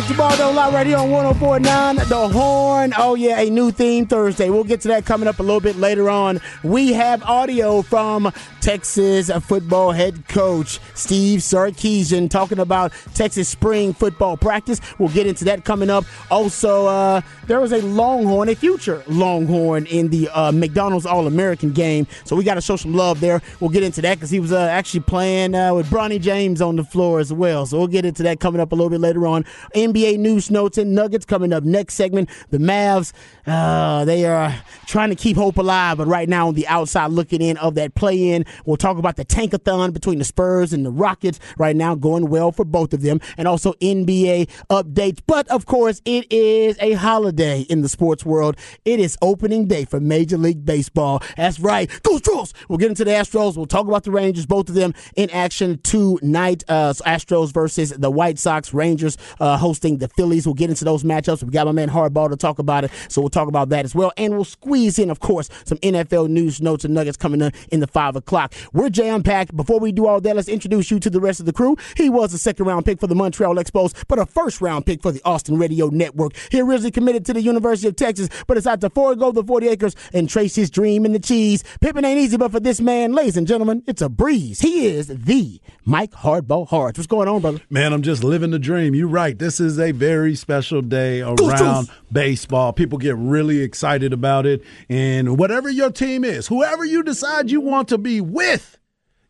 Back to Ball Don't right here on 1049 The Horn. Oh, yeah, a new theme Thursday. We'll get to that coming up a little bit later on. We have audio from Texas football head coach Steve Sarkisian talking about Texas spring football practice. We'll get into that coming up. Also, uh, there was a Longhorn, a future Longhorn in the uh, McDonald's All American game. So we got to show some love there. We'll get into that because he was uh, actually playing uh, with Bronny James on the floor as well. So we'll get into that coming up a little bit later on. NBA news notes and nuggets coming up next segment. The Mavs, uh, they are trying to keep hope alive, but right now on the outside looking in of that play in. We'll talk about the tankathon between the Spurs and the Rockets right now going well for both of them, and also NBA updates. But of course, it is a holiday in the sports world. It is opening day for Major League Baseball. That's right. Go Astros! We'll get into the Astros. We'll talk about the Rangers, both of them in action tonight. Uh, Astros versus the White Sox. Rangers uh, hosting the Phillies. We'll get into those matchups. We got my man Hardball to talk about it, so we'll talk about that as well. And we'll squeeze in, of course, some NFL news, notes, and nuggets coming up in the five o'clock. We're jam packed. Before we do all that, let's introduce you to the rest of the crew. He was a second round pick for the Montreal Expos, but a first round pick for the Austin Radio Network. He originally committed to the University of Texas, but decided to forego the 40 acres and trace his dream in the cheese. Pippin ain't easy, but for this man, ladies and gentlemen, it's a breeze. He is the Mike Hardball Hards. What's going on, brother? Man, I'm just living the dream. You're right. This is a very special day around baseball. People get really excited about it. And whatever your team is, whoever you decide you want to be with,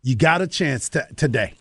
you got a chance to, today.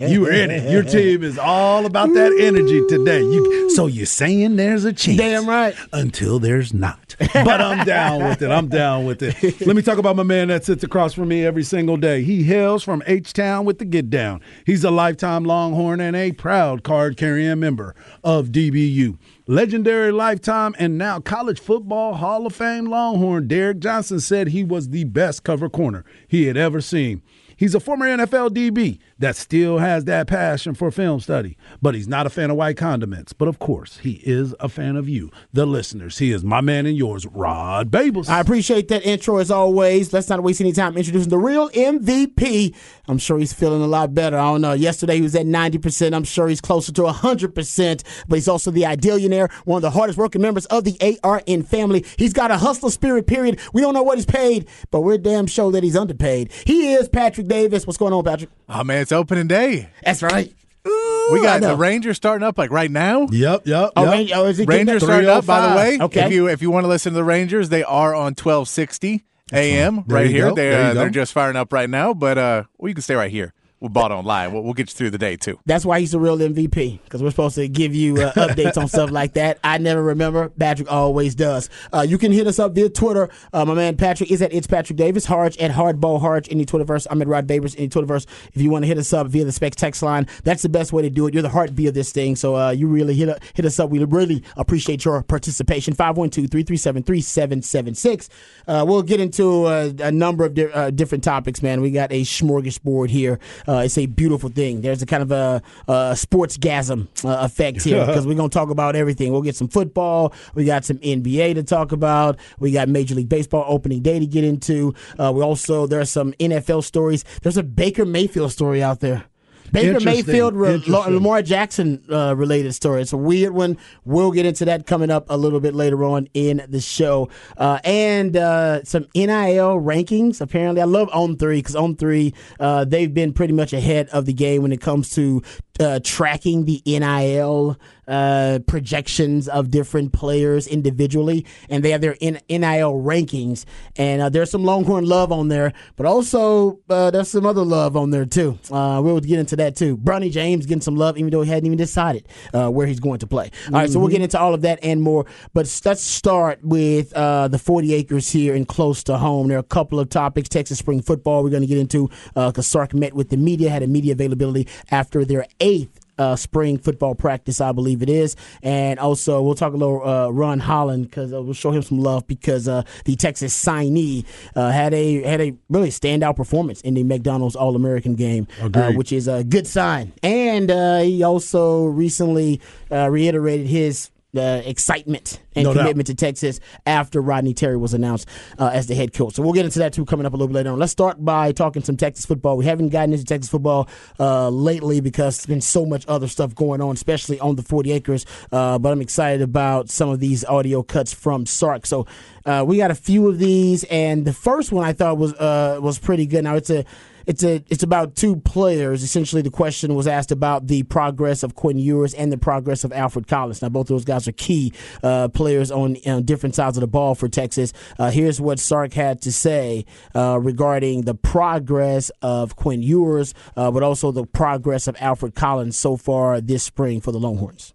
you are in it. Your team is all about that energy today. You, so you're saying there's a chance. Damn right. Until there's not. But I'm down with it. I'm down with it. Let me talk about my man that sits across from me every single day. He hails from H Town with the Get Down. He's a lifetime Longhorn and a proud card carrying member of DBU. Legendary lifetime and now college football Hall of Fame Longhorn Derrick Johnson said he was the best cover corner he had ever seen. He's a former NFL DB, that still has that passion for film study, but he's not a fan of white condiments. But of course, he is a fan of you, the listeners. He is my man and yours, Rod Babers. I appreciate that intro as always. Let's not waste any time introducing the real MVP. I'm sure he's feeling a lot better. I don't know. Yesterday he was at 90%. I'm sure he's closer to 100%, but he's also the idealionaire, one of the hardest working members of the ARN family. He's got a hustler spirit, period. We don't know what he's paid, but we're damn sure that he's underpaid. He is Patrick Davis. What's going on, Patrick? Oh, man, it's opening day. That's right. Ooh, we got the Rangers starting up like right now. Yep, yep. Oh, yep. oh, Rangers starting up. By the way, okay. If you if you want to listen to the Rangers, they are on twelve sixty a.m. right here. They uh, they're just firing up right now. But uh, well, you can stay right here we bought online. We'll, we'll, get you through the day too. That's why he's the real MVP because we're supposed to give you uh, updates on stuff like that. I never remember. Patrick always does. Uh, you can hit us up via Twitter. Uh, my man Patrick is at It's Patrick Davis. Harge at Hardball Harge. Any Twitterverse. I'm at Rod Babers. Any Twitterverse. If you want to hit us up via the Specs text line, that's the best way to do it. You're the heartbeat of this thing. So uh, you really hit, hit us up. We really appreciate your participation. 512 337 3776. Uh, we'll get into uh, a number of di- different topics, man. We got a smorgasbord here. It's a beautiful thing. There's a kind of a, a sportsgasm uh, effect here because we're going to talk about everything. We'll get some football. We got some NBA to talk about. We got Major League Baseball opening day to get into. Uh, we also, there are some NFL stories. There's a Baker Mayfield story out there. Baker Mayfield, Lamar Jackson uh, related story. It's a weird one. We'll get into that coming up a little bit later on in the show. Uh, and uh, some NIL rankings. Apparently, I love On Three because On Three uh, they've been pretty much ahead of the game when it comes to uh, tracking the NIL uh, projections of different players individually, and they have their N- NIL rankings. And uh, there's some Longhorn love on there, but also uh, there's some other love on there too. Uh, we'll get into that too. Bronny James getting some love, even though he hadn't even decided uh, where he's going to play. All right, mm-hmm. so we'll get into all of that and more. But let's start with uh, the 40 acres here and close to home. There are a couple of topics. Texas spring football we're going to get into because Sark met with the media, had a media availability after their eighth uh, spring football practice, I believe it is. And also, we'll talk a little uh, Ron Holland because uh, we'll show him some love because uh, the Texas signee uh, had a had a really standout performance in the McDonald's All American game, uh, which is a good sign. And he also recently reiterated his the excitement and no commitment doubt. to Texas after Rodney Terry was announced uh, as the head coach. So we'll get into that too coming up a little bit later on. Let's start by talking some Texas football. We haven't gotten into Texas football uh, lately because there's been so much other stuff going on, especially on the 40 acres. Uh, but I'm excited about some of these audio cuts from Sark. So uh, we got a few of these, and the first one I thought was uh, was pretty good. Now it's a it's a it's about two players. Essentially, the question was asked about the progress of Quinn Ewers and the progress of Alfred Collins. Now, both those guys are key uh, players on, on, different sides of the ball for Texas. Uh, here's what Sark had to say uh, regarding the progress of Quinn Ewers, uh, but also the progress of Alfred Collins so far this spring for the Longhorns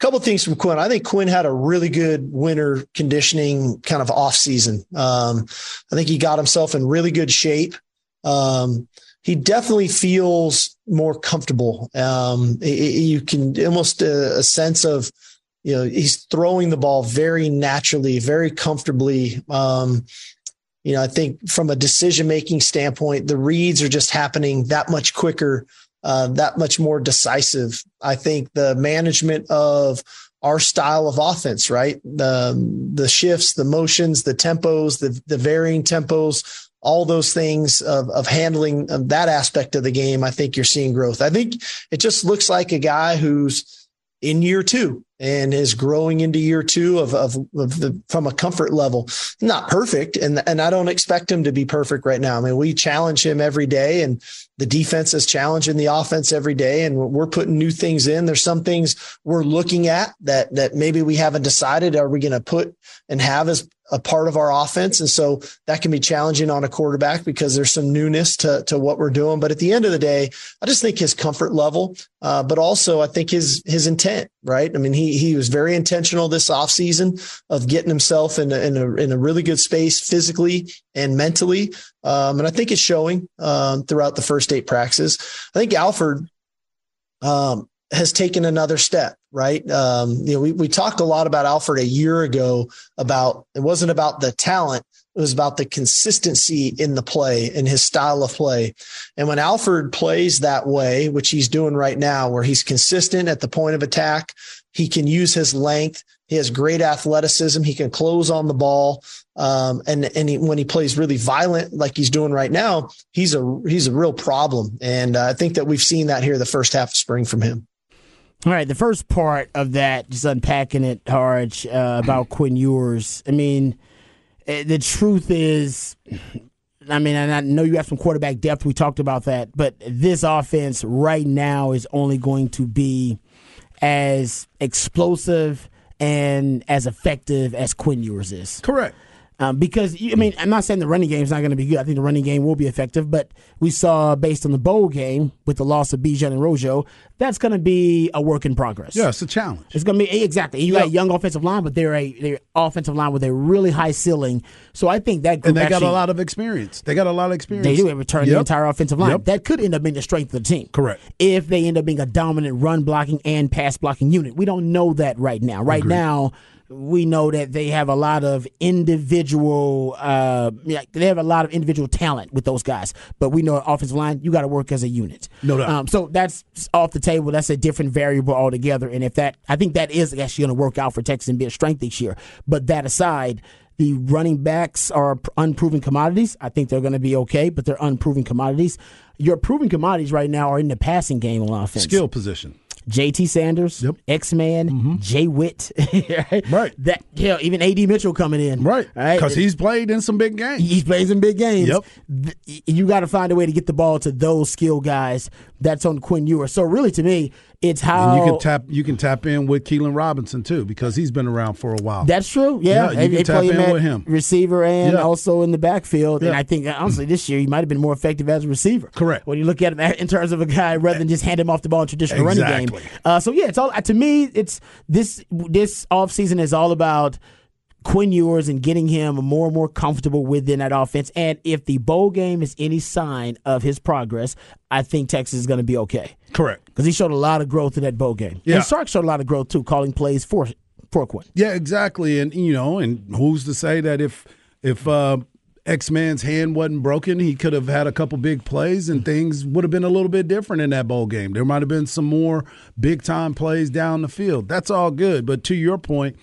couple things from Quinn. I think Quinn had a really good winter conditioning kind of off season. Um, I think he got himself in really good shape. Um, he definitely feels more comfortable. Um, it, it, you can almost a, a, sense of, you know, he's throwing the ball very naturally, very comfortably. Um, you know, I think from a decision making standpoint, the reads are just happening that much quicker uh, that much more decisive. I think the management of our style of offense, right? The the shifts, the motions, the tempos, the the varying tempos, all those things of of handling that aspect of the game. I think you're seeing growth. I think it just looks like a guy who's in year two and is growing into year two of, of, of, the, from a comfort level. Not perfect. And, and I don't expect him to be perfect right now. I mean, we challenge him every day and the defense is challenging the offense every day and we're putting new things in. There's some things we're looking at that, that maybe we haven't decided. Are we going to put and have as a part of our offense. And so that can be challenging on a quarterback because there's some newness to, to what we're doing. But at the end of the day, I just think his comfort level, uh, but also I think his, his intent, right? I mean, he, he was very intentional this offseason of getting himself in a, in a, in a really good space physically and mentally. Um, and I think it's showing, um, throughout the first eight practices. I think Alfred, um, has taken another step, right? Um, you know, we, we talked a lot about Alfred a year ago about it wasn't about the talent, It was about the consistency in the play and his style of play. And when Alfred plays that way, which he's doing right now, where he's consistent at the point of attack, he can use his length. He has great athleticism. He can close on the ball. Um, and and he, when he plays really violent, like he's doing right now, he's a he's a real problem. And uh, I think that we've seen that here the first half of spring from him. All right, the first part of that, just unpacking it, Harge, uh, about Quinn Ewers. I mean, eh, the truth is, I mean, and I know you have some quarterback depth. We talked about that, but this offense right now is only going to be as explosive and as effective as Quinn Ewers is. Correct. Um, because I mean, I'm not saying the running game is not going to be good. I think the running game will be effective, but we saw based on the bowl game with the loss of Bijan and Rojo, that's going to be a work in progress. Yeah, it's a challenge. It's going to be exactly. You got a young offensive line, but they're a they're offensive line with a really high ceiling. So I think that and they actually, got a lot of experience. They got a lot of experience. They do have return yep. the entire offensive line. Yep. That could end up being the strength of the team. Correct. If they end up being a dominant run blocking and pass blocking unit, we don't know that right now. Right Agreed. now we know that they have a lot of individual uh, they have a lot of individual talent with those guys but we know offensive line you got to work as a unit no doubt um, so that's off the table that's a different variable altogether and if that i think that is actually going to work out for texas and be a strength this year but that aside the running backs are unproven commodities. I think they're going to be okay, but they're unproven commodities. Your proven commodities right now are in the passing game on offense. Skill position. JT Sanders, yep. X Man, mm-hmm. Jay Witt, right? right? That hell, even AD Mitchell coming in, right? Because right? he's played in some big games. He's played in big games. Yep. You got to find a way to get the ball to those skill guys. That's on Quinn Ewers. So really, to me, it's how and you can tap. You can tap in with Keilan Robinson too because he's been around for a while. That's true. Yeah, yeah you can tap in with him, receiver and yeah. also in the backfield. Yeah. And I think honestly, this year he might have been more effective as a receiver. Correct. When you look at him in terms of a guy rather than just hand him off the ball in traditional exactly. running game. Uh, so yeah, it's all to me. It's this this offseason is all about. Quinn Ewers and getting him more and more comfortable within that offense. And if the bowl game is any sign of his progress, I think Texas is going to be okay. Correct. Because he showed a lot of growth in that bowl game. Yeah. And Sark showed a lot of growth too, calling plays for for Quinn. Yeah, exactly. And you know, and who's to say that if if uh, X Man's hand wasn't broken, he could have had a couple big plays and things would have been a little bit different in that bowl game. There might have been some more big time plays down the field. That's all good. But to your point,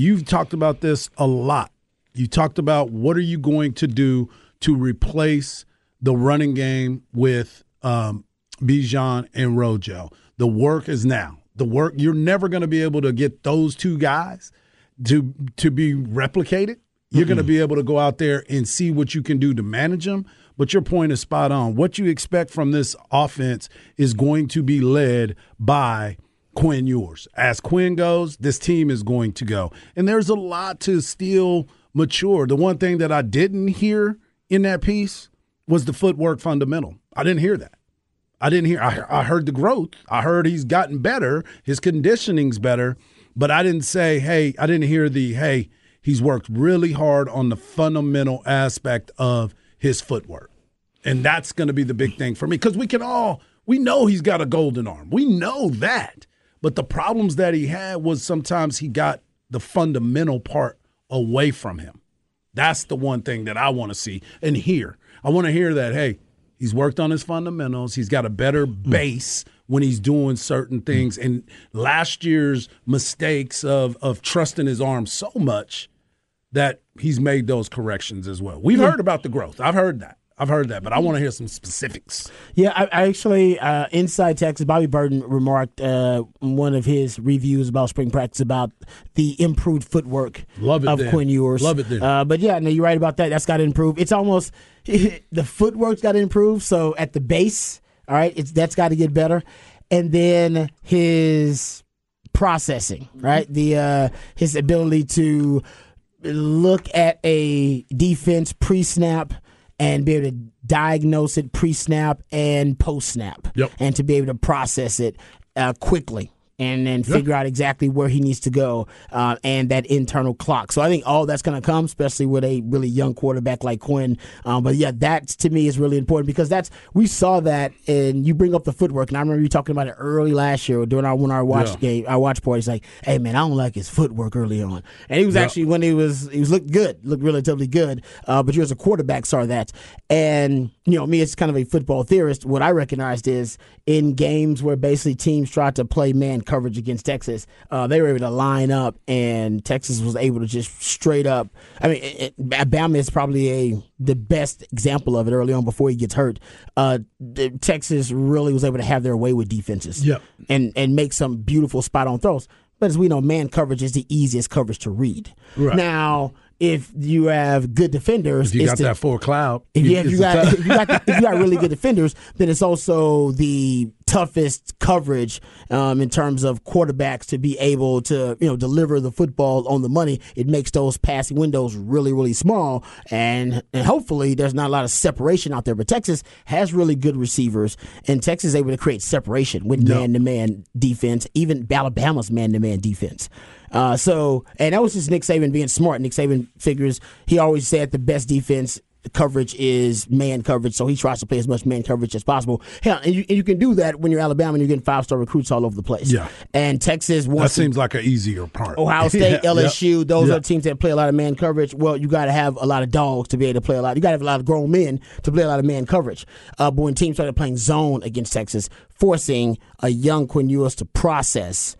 you've talked about this a lot. You talked about what are you going to do to replace the running game with um, Bijan and Rojo. The work is now. The work you're never going to be able to get those two guys to to be replicated. You're mm-hmm. going to be able to go out there and see what you can do to manage them. But your point is spot on. What you expect from this offense is going to be led by Quinn Ewers. As Quinn goes, this team is going to go. And there's a lot to still mature. The one thing that I didn't hear in that piece was the footwork fundamental. I didn't hear that. I didn't hear. I, I heard the growth. I heard he's gotten better. His conditioning's better, but I didn't say, hey, I didn't hear the, hey, he's worked really hard on the fundamental aspect of his footwork. And that's going to be the big thing for me because we can all, we know he's got a golden arm. We know that. But the problems that he had was sometimes he got the fundamental part away from him. That's the one thing that I want to see and hear. I want to hear that, hey, He's worked on his fundamentals. He's got a better hmm. base when he's doing certain things. And last year's mistakes of of trusting his arm so much that he's made those corrections as well. We've yeah. heard about the growth. I've heard that. I've heard that, but I want to hear some specifics. Yeah, I, I actually, uh, inside Texas, Bobby Burton remarked uh, one of his reviews about spring practice about the improved footwork Love it of then. Quinn Ewers. Love it then. Uh, but yeah, no, you're right about that. That's got to improve. It's almost the footwork's got to improve. So at the base, all right, it's that's got to get better, and then his processing, right? The uh, his ability to look at a defense pre-snap and be able to diagnose it pre snap and post snap, yep. and to be able to process it uh, quickly and then figure out exactly where he needs to go uh, and that internal clock. So I think all that's going to come, especially with a really young quarterback like Quinn. Um, but yeah, that to me is really important because that's we saw that, and you bring up the footwork, and I remember you talking about it early last year during our one our watch yeah. game, our watch party. He's like, "Hey man, I don't like his footwork early on," and he was yep. actually when he was he was looked good, looked relatively good. Uh, but you as a quarterback saw that, and you know me as kind of a football theorist, what I recognized is in games where basically teams try to play man coverage against Texas, uh, they were able to line up, and Texas was able to just straight up. I mean, it, it, Bama is probably a the best example of it early on before he gets hurt. Uh, Texas really was able to have their way with defenses, yep. and and make some beautiful spot on throws. But as we know, man coverage is the easiest coverage to read. Right. Now if you have good defenders, if you got the, that four cloud, if you, if you got if you got, the, if you got really good defenders, then it's also the toughest coverage um, in terms of quarterbacks to be able to you know deliver the football on the money. It makes those passing windows really really small, and and hopefully there's not a lot of separation out there. But Texas has really good receivers, and Texas is able to create separation with man to man defense, even Alabama's man to man defense. Uh, so, and that was just Nick Saban being smart. Nick Saban figures he always said the best defense coverage is man coverage, so he tries to play as much man coverage as possible. Hell, and you, and you can do that when you're Alabama and you're getting five star recruits all over the place. Yeah, and Texas that seems like an easier part. Ohio State, yeah, LSU, yeah, those yeah. are teams that play a lot of man coverage. Well, you got to have a lot of dogs to be able to play a lot. You got to have a lot of grown men to play a lot of man coverage. Uh, but when teams started playing zone against Texas, forcing a young Quinn Ewers to process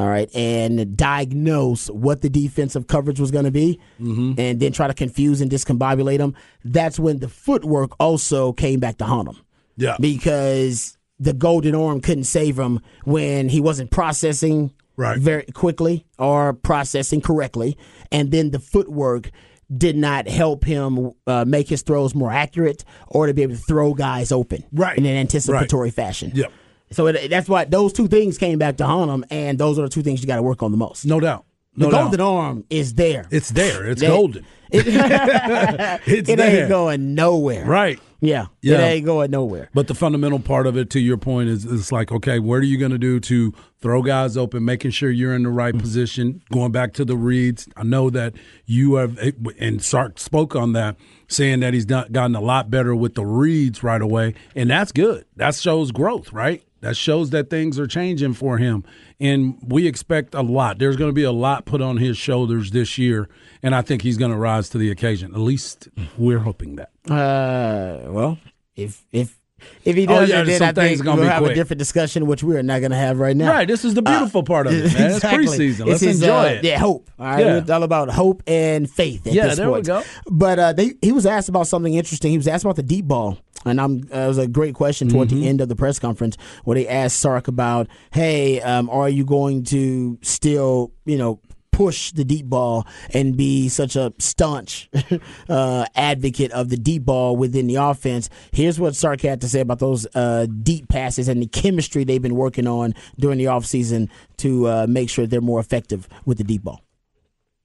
all right, and diagnose what the defensive coverage was going to be, mm-hmm. and then try to confuse and discombobulate them. That's when the footwork also came back to haunt him. Yeah, because the golden arm couldn't save him when he wasn't processing right. very quickly or processing correctly, and then the footwork did not help him uh, make his throws more accurate or to be able to throw guys open right. in an anticipatory right. fashion. Yep. So it, that's why those two things came back to haunt him, and those are the two things you got to work on the most. No doubt. No the doubt. golden arm is there. It's there. It's golden. It, it's it there. ain't going nowhere. Right. Yeah, yeah. It ain't going nowhere. But the fundamental part of it, to your point, is it's like, okay, what are you going to do to throw guys open, making sure you're in the right mm-hmm. position, going back to the reads. I know that you have, and Sark spoke on that, saying that he's done, gotten a lot better with the reads right away, and that's good. That shows growth, right? That shows that things are changing for him. And we expect a lot. There's going to be a lot put on his shoulders this year. And I think he's going to rise to the occasion. At least we're hoping that. Uh, well, if if if he does, oh, yeah, then I think we'll have quick. a different discussion, which we are not going to have right now. Right. This is the beautiful uh, part of it, man. Exactly. It's preseason. Let's it's enjoy uh, it. Yeah, hope. All right. Yeah. It's all about hope and faith at yeah, this there point. we go. But uh, they, he was asked about something interesting. He was asked about the deep ball. And I'm, uh, it was a great question toward mm-hmm. the end of the press conference where they asked Sark about, hey, um, are you going to still, you know, push the deep ball and be such a staunch uh, advocate of the deep ball within the offense. Here's what Sark had to say about those uh, deep passes and the chemistry they've been working on during the offseason to uh, make sure they're more effective with the deep ball.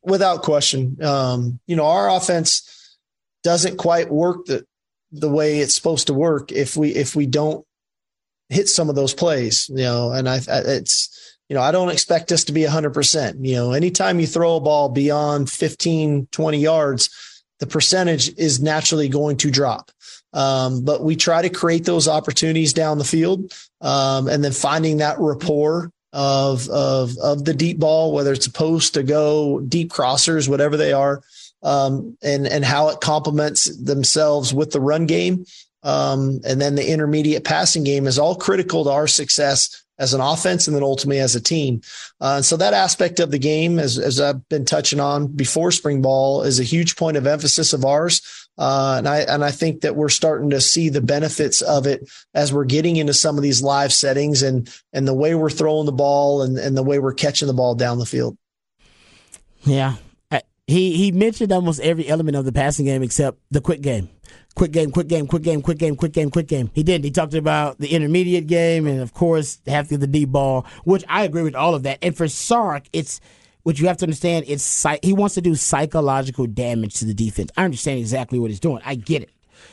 Without question. Um, you know, our offense doesn't quite work the, the way it's supposed to work if we if we don't hit some of those plays, you know, and I, it's you know, I don't expect us to be 100%. You know, anytime you throw a ball beyond 15, 20 yards, the percentage is naturally going to drop. Um, but we try to create those opportunities down the field um, and then finding that rapport of, of, of the deep ball, whether it's a post, to go, deep crossers, whatever they are, um, and, and how it complements themselves with the run game. Um, and then the intermediate passing game is all critical to our success as an offense and then ultimately as a team. Uh, so that aspect of the game, as, as I've been touching on before spring ball, is a huge point of emphasis of ours. Uh, and I and I think that we're starting to see the benefits of it as we're getting into some of these live settings and and the way we're throwing the ball and, and the way we're catching the ball down the field. Yeah, he he mentioned almost every element of the passing game except the quick game quick game, quick game, quick game, quick game, quick game, quick game. He did. He talked about the intermediate game and, of course, half of the deep ball, which I agree with all of that. And for Sark, it's what you have to understand. It's he wants to do psychological damage to the defense. I understand exactly what he's doing. I get it.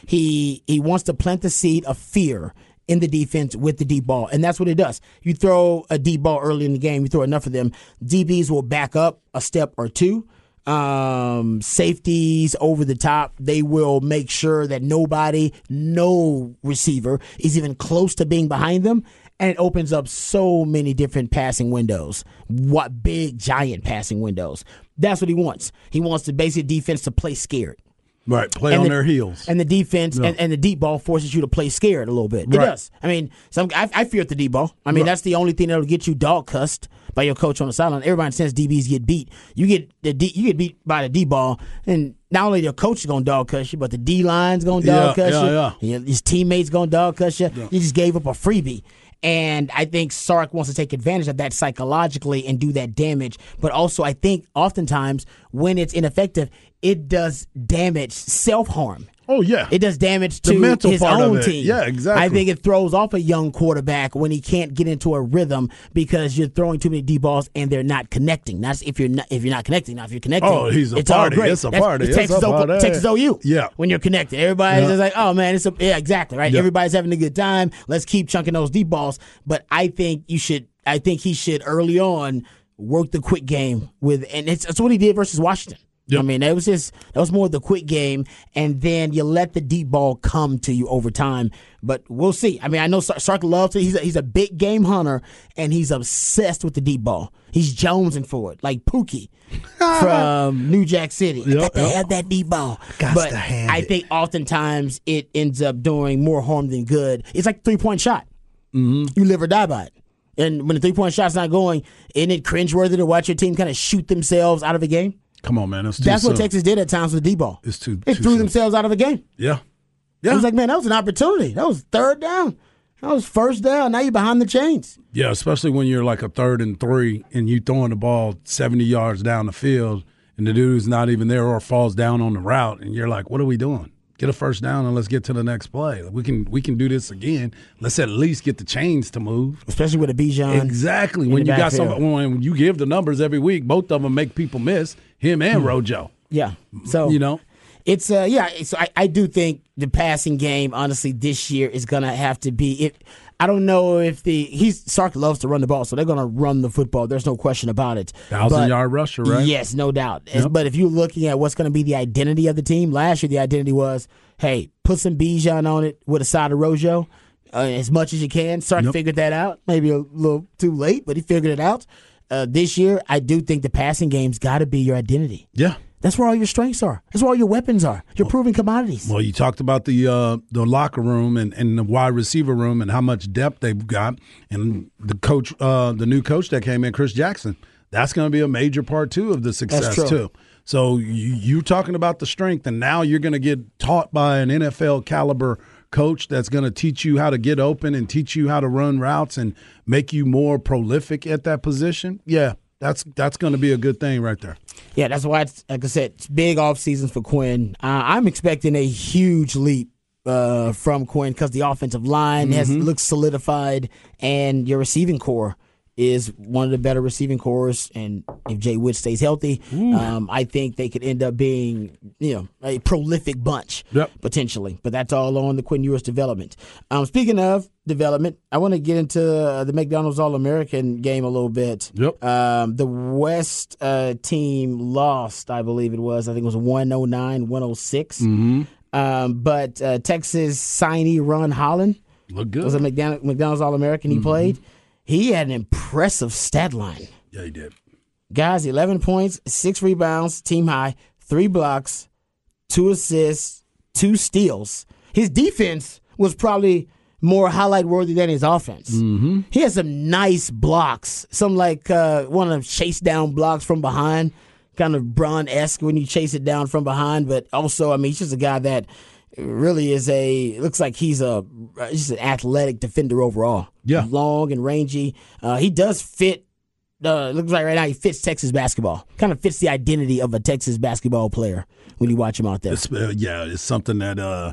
He he wants to plant the seed of fear in the defense with the deep ball. And that's what it does. You throw a deep ball early in the game, you throw enough of them, DBs will back up a step or two. Um, safeties over the top, they will make sure that nobody, no receiver is even close to being behind them. And it opens up so many different passing windows. What big, giant passing windows. That's what he wants. He wants the basic defense to play scared. Right, play And on the- their heels. And the defense Yeah. and, and the deep ball forces you to play scared a little bit. It Right. does. I mean, some I, I fear the deep ball. I mean, that's the only thing that'll get you dog cussed by your coach on the sideline. Everybody says DBs get beat. You get the D, you get beat by the D ball, and not only your coach is gonna dog cuss you, but the D line's gonna dog Yeah, cuss yeah, you. Your- His teammates gonna dog cuss you. You just gave up a freebie. And I think Sark wants to take advantage of that psychologically and do that damage. But also, I think oftentimes when it's ineffective, it does damage, self harm. Oh yeah, It does damage to his own team. Yeah, exactly. I think it throws off a young quarterback when he can't get into a rhythm because you're throwing too many deep balls and they're not connecting. That's if you're not if you're not connecting. Now if you're connecting, Oh, he's a it's party. all great. It's a That's- party. It's It's Texas, a O- party. Texas OU. Yeah. when you're connected, everybody's Yeah. just like, oh man, it's a yeah, exactly right. Yeah. Everybody's having a good time. Let's keep chunking those deep balls. But I think you should. I think he should early on work the quick game with, and it's that's what he did versus Washington. Yep. I mean, that was just that was more the quick game, and then you let the deep ball come to you over time. But we'll see. I mean, I know Sark, loves it. He's a, he's a big game hunter, and he's obsessed with the deep ball. He's jonesing for it, like Pookie from New Jack City. Yep, got to yep. have that deep ball. Gots but to have I it. think oftentimes it ends up doing more harm than good. It's like three point shot. Mm-hmm. You live or die by it. And when the three point shot's not going, isn't it cringeworthy to watch your team kind of shoot themselves out of a game? Come on, man. Too That's what. Texas did at times with the ball. It's too. They too threw soon. themselves out of the game. Yeah, yeah. I was like, man, that was an opportunity. That was third down. That was first down. Now you're behind the chains. yeah. Especially when you're like a third and three, and you throwing the ball seventy yards down the field, and the dude's not even there or falls down on the route, and you're like, what are we doing? Get a first down and let's get to the next play. We can we can do this again. Let's at least get the chains to move. Especially with a Bijan. Exactly. When you got some, when you give the numbers every week, both of them make people miss him and Rojo. Yeah. So You know, It's uh yeah, so I, I do think the passing game, honestly, this year is gonna have to be it I don't know if the he's Sark loves to run the ball, so they're gonna run the football. There's no question about it. thousand But- yard rusher, right? Yes, no doubt. As- But if you're looking at what's going to be the identity of the team, last year the identity was, hey, put some Bijan on it with a side of Rojo uh, as much as you can. Sark Yep. figured that out. Maybe a little too late, but he figured it out. Uh, this year, I do think the passing game's got to be your identity. Yeah. That's where all your strengths are. That's where all your weapons are. Your proven commodities. Well, you talked about the uh, the locker room and, and the wide receiver room and how much depth they've got, and the coach, uh, the new coach that came in, Chris Jackson. That's going to be a major part too of the success too. So you you talking about the strength, and now you're going to get taught by an NFL caliber coach that's going to teach you how to get open and teach you how to run routes and make you more prolific at that position. Yeah, that's that's going to be a good thing right there. Yeah, that's why it's like I said, it's big off seasons for Quinn. Uh, I'm expecting a huge leap uh, from Quinn because the offensive line has looks solidified, and your receiving core is one of the better receiving cores. And if Jay Wood stays healthy, um, I think they could end up being you know a prolific bunch Yep. potentially. But that's all on the Quinn Ewers development. Um, speaking of development, I want to get into uh, the McDonald's All American game a little bit. Yep. Um, the West uh, team lost, I believe it was. I think it was 109, 106. Mm-hmm. Um, but uh, Texas signee Ron Holland Look good. was a McDonald's, All American. Mm-hmm. He played. He had an impressive stat line. yeah, he did. Guys, 11 points, six rebounds, team high, three blocks, two assists, two steals. His defense was probably more highlight worthy than his offense. Mm-hmm. He had some nice blocks, some like uh, one of them chase down blocks from behind, kind of Braun esque when you chase it down from behind. But also, I mean, he's just a guy that really is a looks like he's a he's an athletic defender overall. Yeah. long and rangy. Uh, he does fit uh, looks like right now he fits Texas basketball. Kind of fits the identity of a Texas basketball player when you watch him out there. It's, uh, yeah, it's something that uh,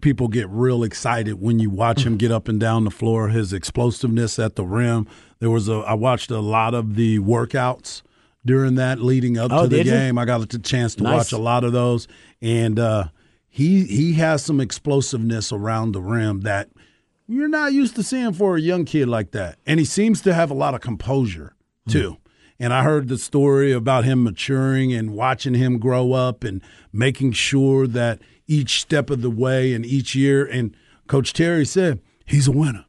people get real excited when you watch him get up and down the floor. His explosiveness at the rim. There was a. I watched a lot of the workouts during that leading up Oh, to the did you? game. I got a chance to Nice. watch a lot of those, and uh, he he has some explosiveness around the rim that you're not used to seeing for a young kid like that. And he seems to have a lot of composure too. Mm-hmm. And I heard the story about him maturing and watching him grow up and making sure that each step of the way and each year. And Coach Terry said, he's a winner.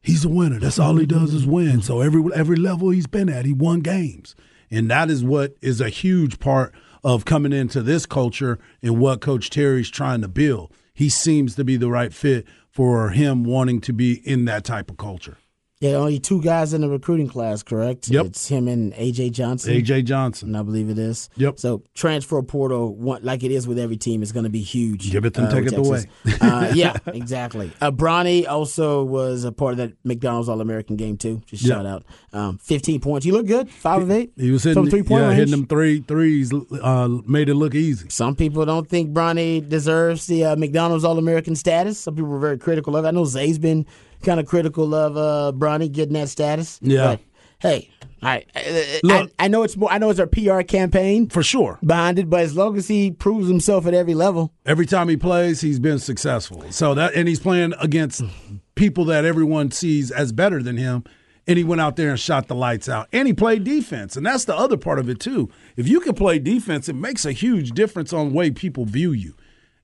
He's a winner. That's all he does is win. So every every level he's been at, he won games. And that is what is a huge part of coming into this culture and what Coach Terry's trying to build. He seems to be the right fit for him wanting to be in that type of culture. Yeah, only two guys in the recruiting class, correct? Yep. It's him and AJ Johnson. AJ Johnson. I believe it is. Yep. So transfer portal, like it is with every team, is going to be huge. Give it and uh, take it away. uh, yeah, exactly. Uh, Bronny also was a part of that McDonald's All American game too. Just yep. shout out. Um, Fifteen points. You look good. Five of eight. He was hitting three point yeah, range. hitting them three threes. Uh, made it look easy. Some people don't think Bronny deserves the uh, McDonald's All American status. Some people were very critical of it. I know Zay's been kind of critical of uh, Bronny getting that status. Yeah. But, hey, I, Look, I, I, know it's more. I know it's a PR campaign for sure behind it, but as long as he proves himself at every level, every time he plays, he's been successful. So that, and he's playing against people that everyone sees as better than him. And he went out there and shot the lights out, and he played defense, and that's the other part of it too. If you can play defense, it makes a huge difference on the way people view you.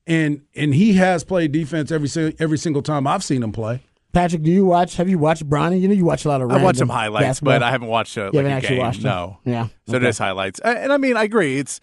And and he has played defense every every single time I've seen him play. Patrick, do you watch? Have you watched Bronny? You know, you watch a lot of. I watch some highlights, basketball. but I haven't watched a, like haven't a actually game. Watched no, yeah. So okay. highlights, and I mean, I agree. It's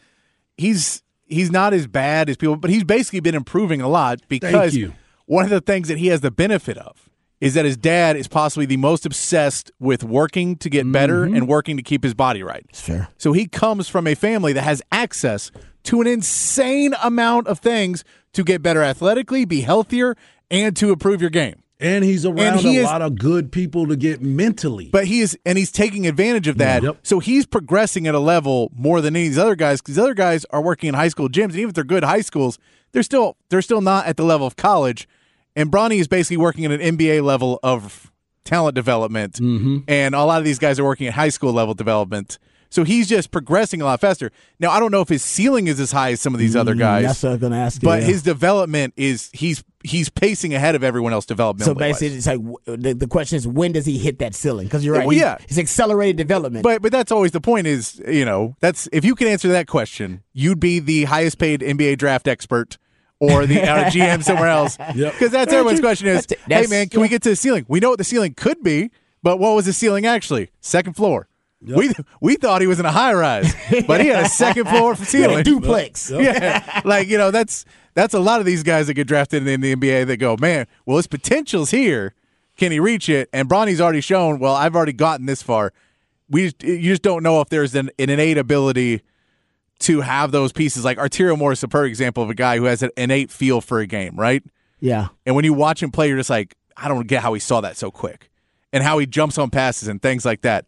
he's he's not as bad as people, but he's basically been improving a lot because one of the things that he has the benefit of is that his dad is possibly the most obsessed with working to get better mm-hmm. and working to keep his body right. Fair. So he comes from a family that has access to an insane amount of things to get better athletically, be healthier, and to improve your game. And he's around and he a is, lot of good people to get mentally. But he is, and he's taking advantage of that. Yep. So he's progressing at a level more than any of these other guys. Because other guys are working in high school gyms, and even if they're good high schools, they're still they're still not at the level of college. And Bronny is basically working at an NBA level of talent development, mm-hmm. and a lot of these guys are working at high school level development. So he's just progressing a lot faster. Now I don't know if his ceiling is as high as some of these other mm, guys. That's what I was going to ask. You, but yeah. his development is he's he's pacing ahead of everyone else development. So basically, it's like the, the question is when does he hit that ceiling? Because you're right. Well, yeah, it's accelerated development. But but that's always the point. Is you know that's if you can answer that question, you'd be the highest paid NBA draft expert or the uh, GM somewhere else. Because yep. that's everyone's question is, that's, hey man, can yeah. we get to the ceiling? We know what the ceiling could be, but what was the ceiling actually? Second floor. Yep. We we thought he was in a high rise, but he had a second floor ceiling, duplex. Yep. Yeah, like you know that's that's a lot of these guys that get drafted in the NBA that go, man, well his potential's here. Can he reach it? And Bronny's already shown. Well, I've already gotten this far. We just, you just don't know if there's an, an innate ability to have those pieces. Like Arturo Moore is a perfect example of a guy who has an innate feel for a game, right? Yeah. And when you watch him play, you're just like, I don't get how he saw that so quick, and how he jumps on passes and things like that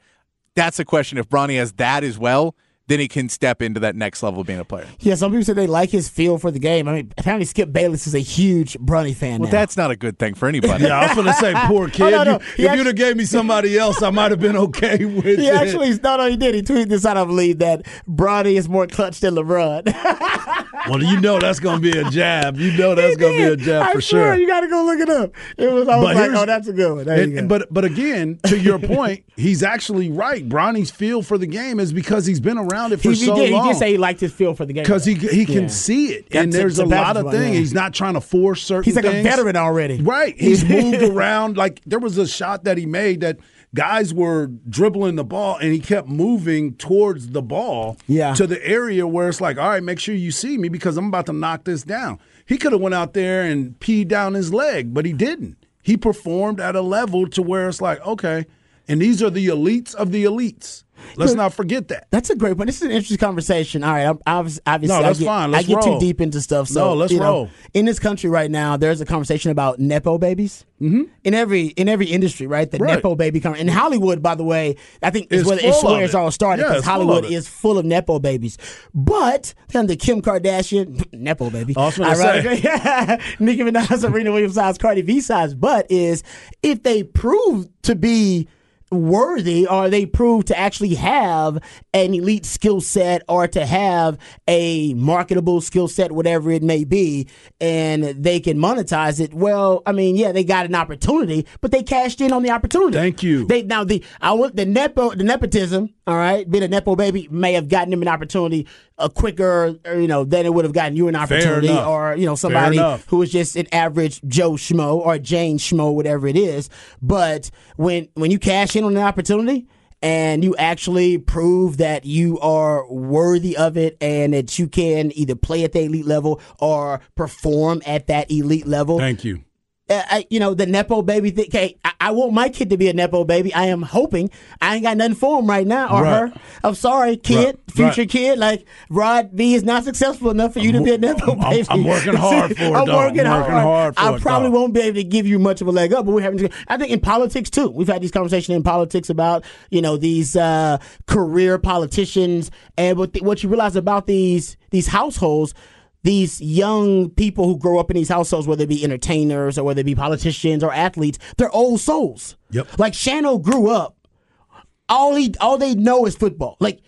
that's a question. If Bronny has that as well, then he can step into that next level of being a player. Yeah, some people say they like his feel for the game. I mean, apparently Skip Bayless is a huge Bronny fan. Well, now. that's not a good thing for anybody. yeah, I was going to say, poor kid. oh, no, no. You, if you'd have gave me somebody else, I might have been okay with he it. actually, no, no, he did. He tweeted this out, I believe, that Bronny is more clutch than LeBron. well, you know that's going to be a jab. You know that's going to be a jab I for sure. You got to go look it up. It was. I was but like, oh, that's a good one. And, but but again, to your point, he's actually right. Bronny's feel for the game is because he's been around it for he, so he did, long. He did say he liked his feel for the game because he he can yeah. see it, That's and there's a, a lot of things. He's not trying to force certain. He's like things. a veteran already, right? He's moved around. Like there was a shot that he made that guys were dribbling the ball and he kept moving towards the ball yeah. to the area where it's like all right make sure you see me because i'm about to knock this down he could have went out there and peed down his leg but he didn't he performed at a level to where it's like okay and these are the elites of the elites Let's not forget that. That's a great point. This is an interesting conversation. All right, I'm, obviously, no, that's I get, fine. Let's I get roll. too deep into stuff. So no, let's you roll. Know, in this country right now, there's a conversation about nepo babies. Mm-hmm. In every in every industry, right? The right. nepo baby in Hollywood, by the way, I think is where, it's where it's all started because yeah, Hollywood is full of nepo babies. But then the Kim Kardashian nepo baby, also Nicki Minaj, Serena Williams size, Cardi B size, but is if they prove to be worthy or they proved to actually have an elite skill set or to have a marketable skill set, whatever it may be, and they can monetize it. Well, I mean, yeah, they got an opportunity, but they cashed in on the opportunity. Thank you. They now the I want the nepo the nepotism, all right, being a nepo baby may have gotten him an opportunity a quicker, or, you know, than it would have gotten you an opportunity, or you know, somebody who was just an average Joe Schmo or Jane Schmo, whatever it is. But when when you cash in on an opportunity and you actually prove that you are worthy of it and that you can either play at the elite level or perform at that elite level. Thank you uh, I, you know, the nepo baby thing. Okay, I, I, want my kid to be a nepo baby. I am hoping. I ain't got nothing for him right now or right. her. I'm sorry, kid, right. future right. kid. Like Rod B is not successful enough for you to be a nepo I'm, baby. I'm, working hard for it. I'm, working, I'm hard. working hard. I it, probably won't be able to give you much of a leg up, but we're having. To, I think in politics too. We've had these conversations in politics about you know these uh, career politicians and what, the, what you realize about these these households these young people who grow up in these households, whether it be entertainers or whether it be politicians or athletes, they're old souls. Yep. Like Shano grew up, all he all they know is football. Like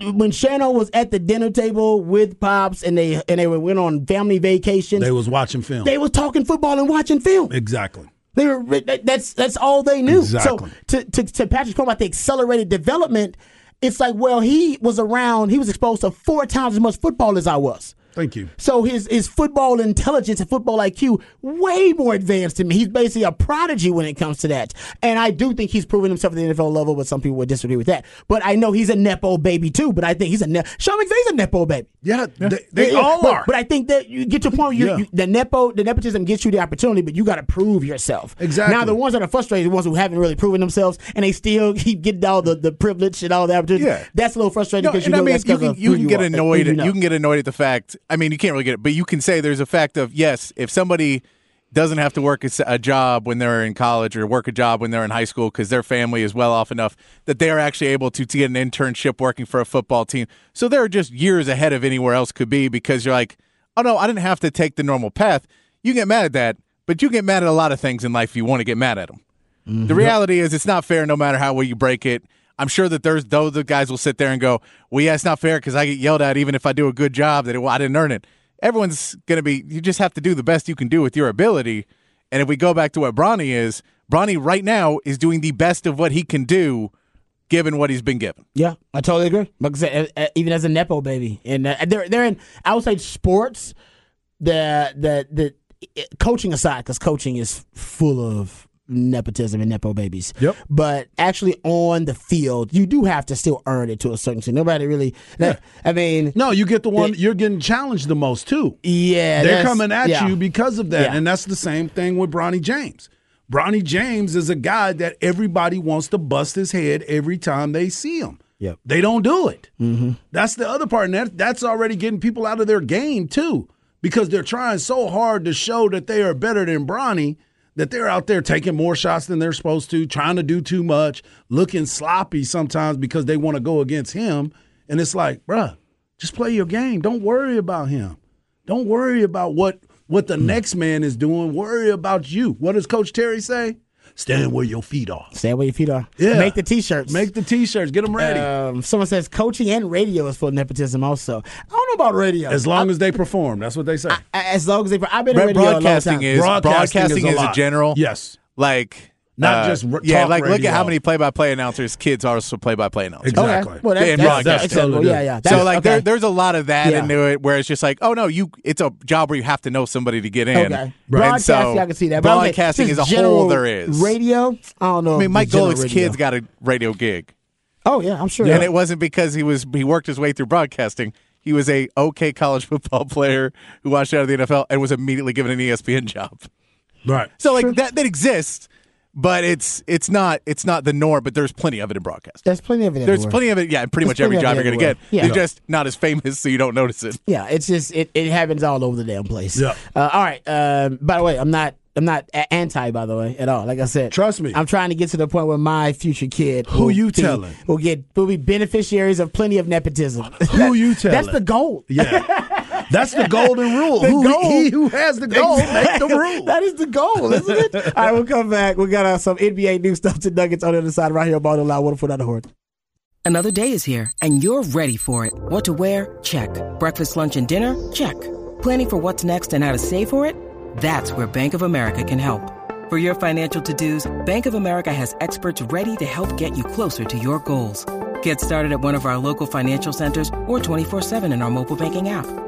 when Shano was at the dinner table with pops and they and they went on family vacations, they was watching film. They was talking football and watching film. Exactly. They were that's that's all they knew. Exactly. So to to, to Patrick's point about the accelerated development, it's like well he was around, he was exposed to four times as much football as I was. Thank you. So his his football intelligence and football IQ way more advanced than me. He's basically a prodigy when it comes to that. And I do think he's proven himself at the NFL level, but some people would disagree with that. But I know he's a nepo baby too. But I think he's a ne- Sean McVay's a nepo baby. Yeah, they, they yeah, all but, are. But I think that you get to a point where yeah. you, the nepo the nepotism gets you the opportunity, but you got to prove yourself. Exactly. Now the ones that are frustrated, the ones who haven't really proven themselves, and they still keep getting all the, the privilege and all the opportunity. Yeah. that's a little frustrating because no, you know I mean, that's you can, you can get you annoyed. you, know. you can get annoyed at the fact. I mean, you can't really get it but you can say there's a fact of yes, if somebody doesn't have to work a job when they're in college or work a job when they're in high school because their family is well off enough that they are actually able to, to get an internship working for a football team. So they're just years ahead of anywhere else could be because you're like, oh no, I didn't have to take the normal path. You get mad at that, but you get mad at a lot of things in life. You want to get mad at them. Mm-hmm. The reality is, it's not fair no matter how well you break it. I'm sure that there's those the guys will sit there and go, "Well, yeah, it's not fair because I get yelled at even if I do a good job that it, well, I didn't earn it." everyone's to be, you just have to do the best you can do with your ability. And if we go back to what Bronny is, Bronny right now is doing the best of what he can do given what he's been given. Yeah, I totally agree. Like I said, even as a nepo baby, and uh, they're they're in outside sports. The the the coaching aside, because coaching is full of nepotism and nepo babies. Yep. But actually on the field, you do have to still earn it to a certain extent. Nobody really. Yeah. I mean, no, you get the one it, you're getting challenged the most too. Yeah, they're coming at yeah. you because of that, yeah. and that's the same thing with Bronny James. Bronny James is a guy that everybody wants to bust his head every time they see him. Yep. They don't do it. Mm-hmm. That's the other part, and that, that's already getting people out of their game too, because they're trying so hard to show that they are better than Bronny that they're out there taking more shots than they're supposed to, trying to do too much, looking sloppy sometimes because they want to go against him. And it's like, bruh, just play your game. Don't worry about him. Don't worry about what what the hmm. next man is doing. Worry about you. What does Coach Terry say? Stand where your feet are. Stand where your feet are. Yeah. Make the t-shirts. Make the t-shirts. Get them ready. Um, someone says coaching and radio is for nepotism. Also, I don't know about radio. As long I, as they perform, that's what they say. I, as long as they, I've been in radio broadcasting is broadcasting, broadcasting is, a, is a general. Yes. Like not uh, just yeah, like radio. look at how many play-by-play announcers kids are also play-by-play announcers. Exactly. Okay. Well, that, in that's, that's, that's yeah, yeah. That's, so like okay. there, there's a lot of that yeah. into it where it's just like, oh no, you it's a job where you have to know somebody to get in. Okay. Right. Broadcasting, so I can see that. Broadcasting is a whole there is. Radio, I don't know. I mean, Mike Golic's kids got a radio gig. Oh yeah, I'm sure. And it wasn't because he was he worked his way through broadcasting. He was a okay college football player who watched out of the NFL and was immediately given an ESPN job. Right. So like that that exists but it's it's not it's not the norm. But there's plenty of it in broadcast. There's plenty of it. There's everywhere. plenty of it. Yeah, pretty there's much every job you're going to get. Yeah. It's just not as famous, so you don't notice it. Yeah, it's just it, it happens all over the damn place. Yeah. Uh, all right. Um, by the way, I'm not I'm not anti, by the way, at all. Like I said, trust me. I'm trying to get to the point where my future kid, who you be, telling, will get will be beneficiaries of plenty of nepotism. Who you telling? That's the goal. Yeah. That's the golden rule. The who, goal. He who has the goal make the rule. that is the goal, isn't it? All right, we'll come back. We got uh, some NBA new stuff to Nuggets on the other side right here on Ball Loud. What put on the horn? Another day is here, and you're ready for it. What to wear? Check. Breakfast, lunch, and dinner? Check. Planning for what's next and how to save for it? That's where Bank of America can help. For your financial to-dos, Bank of America has experts ready to help get you closer to your goals. Get started at one of our local financial centers or 24-7 in our mobile banking app.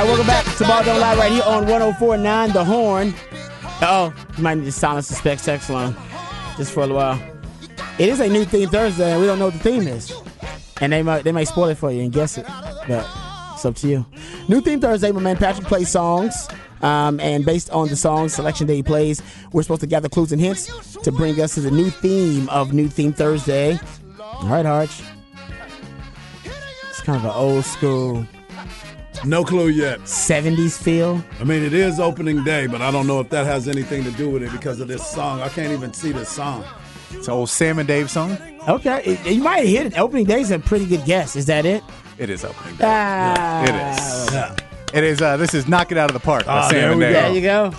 Right, welcome back to Ball Don't Lie right here on 1049 The Horn. Oh, you might need to silence the specs text line just for a while. It is a new theme Thursday, and we don't know what the theme is. And they might they might spoil it for you and guess it, but it's up to you. New theme Thursday, my man Patrick plays songs. Um, and based on the song selection that he plays, we're supposed to gather clues and hints to bring us to the new theme of New Theme Thursday. All right, Arch. It's kind of an old school No clue yet. 70s feel. I mean, it is opening day, but I don't know if that has anything to do with it because of this song. I can't even see this song. It's an old Sam and Dave song. Okay, it- you might have hit it. Opening day is a pretty good guess. Is that it? It is opening day. Ah, It is. Yeah. It is. Uh, this is "Knock It Out of the Park" by Ah, Sam there and we Dave. go. There you go.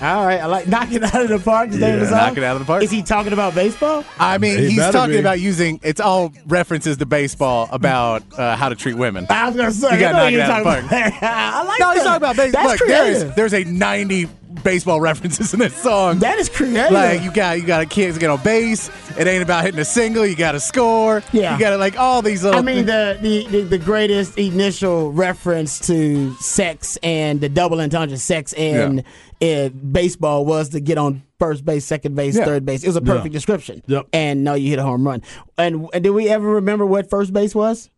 All right, I like knock it out of the park. Is the name of the song? Knock It Out of the Park. Is he talking about baseball? I mean, He he's talking be. about using. It's all references to baseball about uh, how to treat women. I was gonna say. You gotta I knock it out of the talking about- I like No, he's talking about baseball. That's Look, there creative. is there's a 90 baseball references in this song. that is creative. like you got you got a kid to get on base. It ain't about hitting a single. You got to score. Yeah. You got to like all these little. I mean, the, the, the, the greatest initial reference to sex and the double entendre sex and uh, baseball was to get on first base, second base, Yeah. third base. It was a perfect Yeah. description. Yep. And no, you hit a home run. And, and did we ever remember what first base was?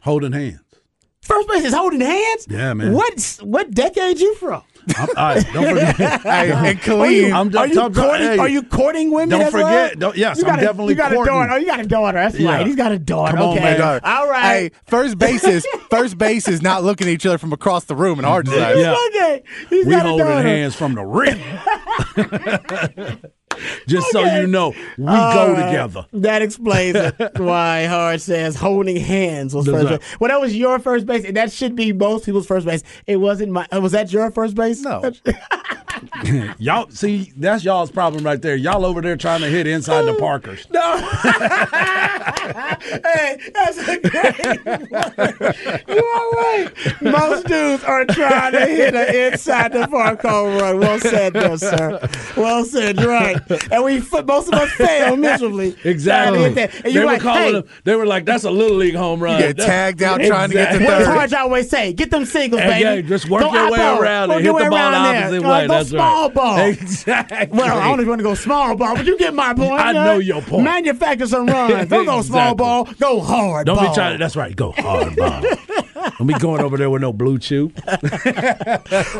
Holding hands. First base is holding hands. Yeah, man. What what decade you from? I'm, all right, don't forget. Hey, and Are you, I'm are you talking- courting? hey, are you courting women? don't as well? forget- don't- yes, You I'm a- definitely You got courting. a daughter. Oh, you got a daughter. That's Yeah. right. He's got a daughter. Come on, okay. man. Daughter. All right. Hey, first base is first base is not looking at each other from across the room in our side. Yeah. Okay. He's we got a holding hands from the ring. Just so you know, we All go right. together. That explains why Hard says holding hands was That's first right. base. Well, that was your first base, and that should be most people's first base. It wasn't my. uh, Was that your first base? No. Y'all see, that's y'all's problem right there. Y'all over there trying to hit inside the Parkers. No. hey, that's a great. You are right. Most dudes are trying to hit an inside the park home run. Well said, there, sir. Well said. You're right. And we most of us fail miserably. Exactly. And They you're were like, calling hey, them. They were like, "That's a little league home run." You get tagged out trying to get to What's third. hard to always say? Get them singles, Hey, baby. yeah, just work Go your way oppo. around Go and hit the ball the around there. Way. Go That's small right. ball. Exactly. Well, I don't want to go small ball, but you get my point. I yeah? know your point. Manufacture some runs. Don't go small ball. Go hard Don't ball. be trying. To, that's right. Go hard ball. Don't be going over there with no BlueChew.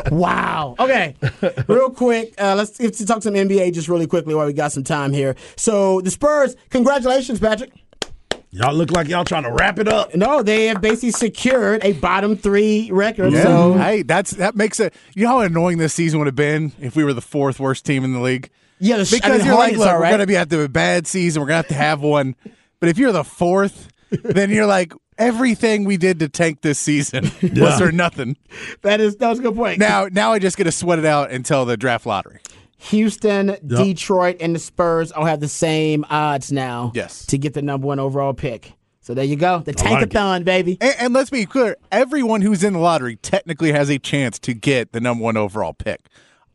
Wow. Okay. Real quick, uh, let's, let's talk some NBA just really quickly while we got some time here. So the Spurs, congratulations, Patrick. Y'all look like y'all trying to wrap it up. No, they have basically secured a bottom three record. Yeah. So hey, that's that makes it. You know how annoying this season would have been if we were the fourth worst team in the league. yeah, the, Because I mean, you're like, look, are, we're gonna be at the bad season. We're gonna have to have one. But if you're the fourth, then you're like everything we did to tank this season was for nothing. that is that was a good point. Now, now I just get to sweat it out until the draft lottery. Houston, Detroit, and the Spurs all have the same odds now. Yes. To get the number one overall pick. So there you go. The I like tankathon, baby. And, and let's be clear: everyone who's in the lottery technically has a chance to get the number one overall pick.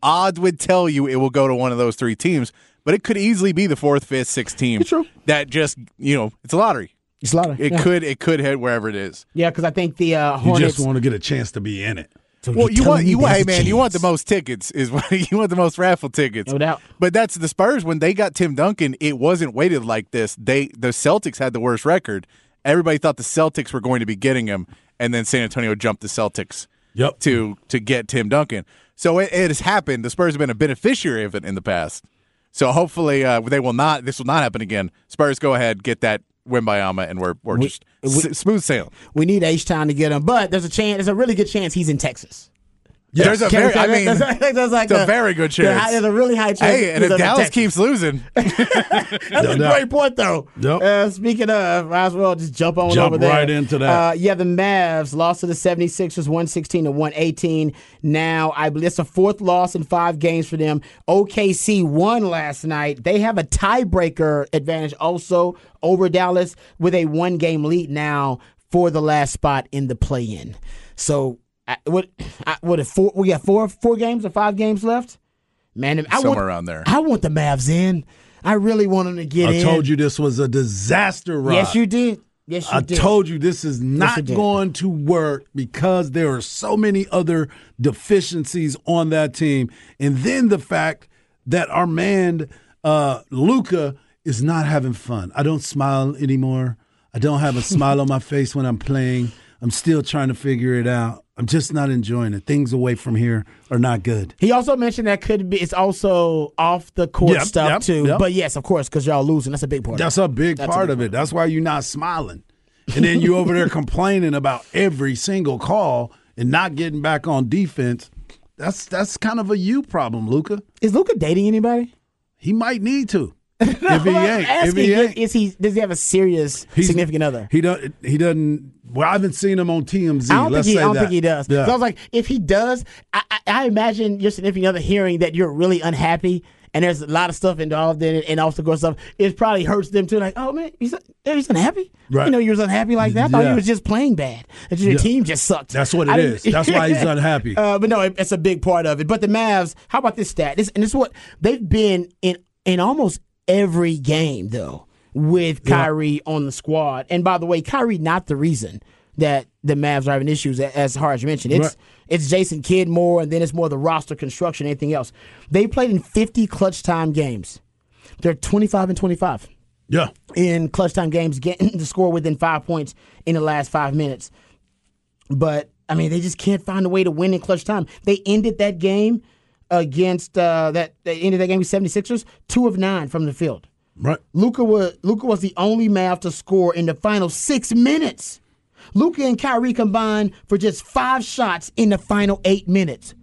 Odds would tell you it will go to one of those three teams, but it could easily be the fourth, fifth, sixth team. True. That just you know, it's a lottery. It's a lot of It yeah. could it could head wherever it is. Yeah, because I think the uh, You Hornets. just want to get a chance to be in it. So Well, you're you telling want you want hey a man, you want the most tickets is what you want the most raffle tickets. No doubt. But that's the Spurs when they got Tim Duncan, it wasn't weighted like this. They the Celtics had the worst record. Everybody thought the Celtics were going to be getting him, and then San Antonio jumped the Celtics Yep. to to get Tim Duncan. So it, it has happened. The Spurs have been a beneficiary of it in the past. So hopefully uh, they will not. This will not happen again. Spurs, go ahead, get that Wembanyama, and we're we're We- just s- smooth sailing. We need H time to get him, but there's a chance. There's a really good chance he's in Texas. There's a Can very, I mean, There's like, there's like it's a very good there's a high- chance. There's a really high chance. hey, and if Dallas Texas. keeps losing, That's a doubt. great point, though. Yep. Uh, speaking of, might as well just jump on Jump over there. Jump right into that. Uh, yeah, the Mavs lost to the 76ers 116 to 118. Now, I believe it's a fourth loss in five games for them. OKC won last night. They have a tiebreaker advantage also over Dallas with a one game lead now for the last spot in the play in. So, I, what, I, what, if four, we got four, four games or five games left? Man, I Somewhere want, around there. I want the Mavs in. I really want them to get I in. I told you this was a disaster. Yes, you did. Yes, you I did. told you this is not did. going to work because there are so many other deficiencies on that team. And then the fact that our man uh Luka is not having fun. I don't smile anymore. I don't have a smile on my face when I'm playing. I'm still trying to figure it out. I'm just not enjoying it. Things away from here are not good. He also mentioned that could be it's also off the court Yep, stuff yep, too. yep. But yes, of course, because y'all losing. That's a big part. That's of a big That's a part big of it. That's why you're not smiling. And then you over there complaining about every single call and not getting back on defense. That's that's kind of a you problem, Luka. Is Luka dating anybody? He might need to. if he I'm ain't, if asking, is, ain't, is he does he have a serious he's- significant other? He don't. He doesn't. Well, I haven't seen him on TMZ. I don't Let's think he. I don't think he does. Yeah. So I was like, if he does, I, I, I imagine your significant other hearing that you're really unhappy and there's a lot of stuff involved in it and also good stuff. It probably hurts them too. Like, oh man, he's he's unhappy. Right. You know, you was unhappy like that. I thought Yeah. he was just playing bad. That your Yeah. team just sucked. That's what it I is. That's why he's unhappy. Uh, but no, it, it's a big part of it. But the Mavs, how about this stat? This, and this is what they've been in in almost every game though with Kyrie on the squad. And by the way, Kyrie not the reason that the Mavs are having issues, as Harge mentioned. It's Right. it's Jason Kidd more, and then it's more the roster construction, anything else. They played in 50 clutch time games. They're 25 and 25 yeah. in clutch time games, getting the score within five points in the last five minutes. But I mean, they just can't find a way to win in clutch time. They ended that game against uh, that. They ended that game with 76ers, two of nine from the field. Right. Luka was Luka was the only Mav to score in the final six minutes. Luka and Kyrie combined for just five shots in the final eight minutes.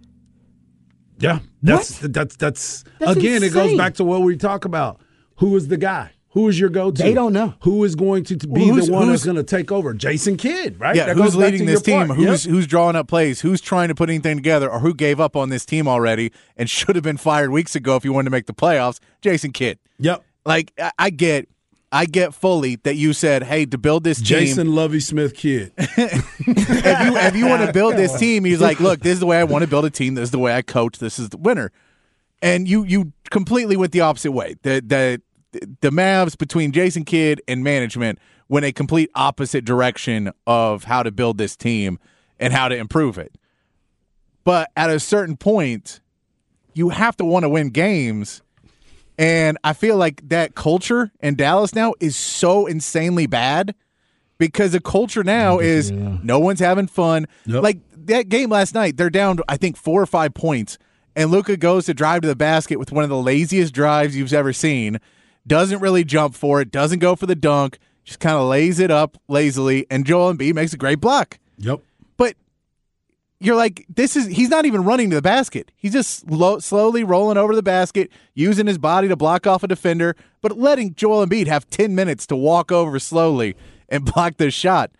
Yeah. That's that's that's, That's again. It goes back to what we talk about. Who is the guy? Who is your go-to? They don't know. Who is going to, to be Well, the one who's- going to take over? Jason Kidd, right? Yeah, That who's leading this team? part. Who's Yep. who's drawing up plays? Who's trying to put anything together? Or who gave up on this team already and should have been fired weeks ago if you wanted to make the playoffs? Jason Kidd. Yep. Like I, I get, I get fully that you said, hey, to build this team, Jason Lovey Smith Kidd. if you if you want to build this team, he's like, look, this is the way I want to build a team. This is the way I coach. This is the winner. And you you completely went the opposite way. That the the Mavs between Jason Kidd and management went a complete opposite direction of how to build this team and how to improve it. But at a certain point, you have to want to win games. And I feel like that culture in Dallas now is so insanely bad because the culture now is no one's having fun. Yep. Like that game last night, they're down, I think, four or five points, and Luka goes to drive to the basket with one of the laziest drives you've ever seen. Doesn't really jump for it, doesn't go for the dunk, just kind of lays it up lazily, and Joel Embiid makes a great block. Yep. But you're like, this is he's not even running to the basket. He's just lo- slowly rolling over the basket, using his body to block off a defender, but letting Joel Embiid have 10 minutes to walk over slowly and block this shot.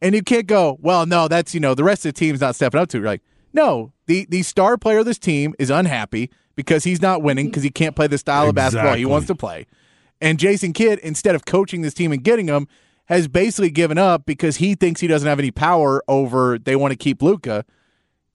And you can't go, well, no, that's, you know, the rest of the team's not stepping up to it. You're like, no, the, the star player of this team is unhappy because he's not winning because he can't play the style of basketball he wants to play. And Jason Kidd, instead of coaching this team and getting them, has basically given up because he thinks he doesn't have any power over they want to keep Luka.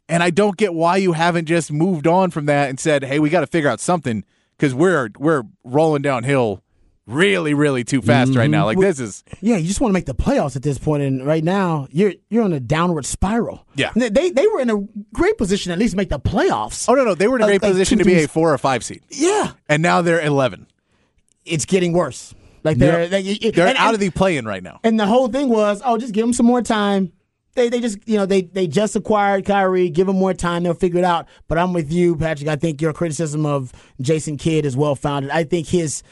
And I don't get why you haven't just moved on from that and said, "Hey, we got to figure out something because we're we're rolling downhill really, really too fast right now. Like this is Yeah, you just want to make the playoffs at this point, and right now you're you're on a downward spiral. Yeah. they they, they were in a great position at least make the playoffs. oh no no they were in a Uh, great like position two to be a four or five seed, Yeah, and now they're eleven. it's getting worse. Like they're Yep. they, They're and- out and- of the play-in right now. And the whole thing was, oh, just give them some more time. They they just you know they they just acquired Kyrie. Give them more time, they'll figure it out. But I'm with you, Patrick. I think your criticism of Jason Kidd is well founded. I think his,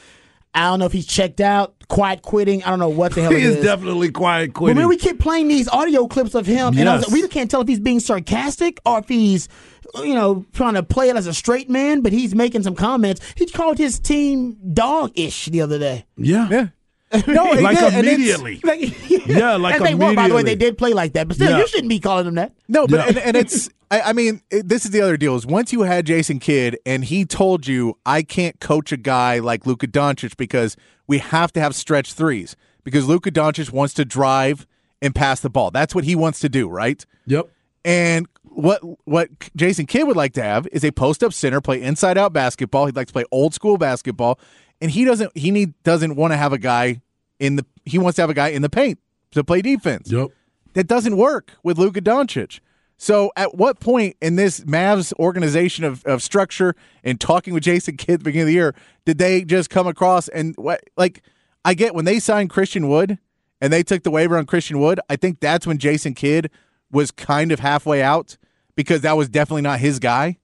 I don't know if he's checked out, quiet quitting. I don't know what the hell He it is is. definitely quiet But quitting. man, we keep playing these audio clips of him, and I was like, we can't tell if he's being sarcastic or if he's, you know, trying to play it as a straight man. But he's making some comments. He called his team dog-ish the other day. yeah. Yeah. No, it Like did, immediately. Like, Yeah, like and they were, by the way, they did play like that, but still, Yeah. you shouldn't be calling them that. No, but Yeah. and, and it's I, I mean it, this is the other deal is once you had Jason Kidd and he told you I can't coach a guy like Luka Doncic because we have to have stretch threes because Luka Doncic wants to drive and pass the ball. That's what he wants to do, right? Yep. And what what Jason Kidd would like to have is a post up center play inside out basketball. He'd like to play old school basketball, and he doesn't he need doesn't want to have a guy in the he wants to have a guy in the paint to play defense. Yep. That doesn't work with Luka Doncic. So at what point in this Mavs organization of, of structure and talking with Jason Kidd at the beginning of the year did they just come across and what like I get when they signed Christian Wood and they took the waiver on Christian Wood, I think that's when Jason Kidd was kind of halfway out because that was definitely not his guy.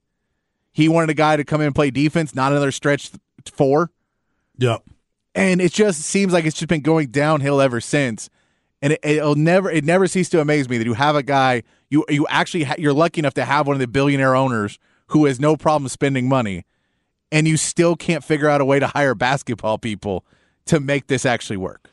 He wanted a guy to come in and play defense, not another stretch four. Yep. And it just seems like it's just been going downhill ever since. And it, it'll never it never cease to amaze me that you have a guy you you actually ha- you're lucky enough to have one of the billionaire owners who has no problem spending money, and you still can't figure out a way to hire basketball people to make this actually work.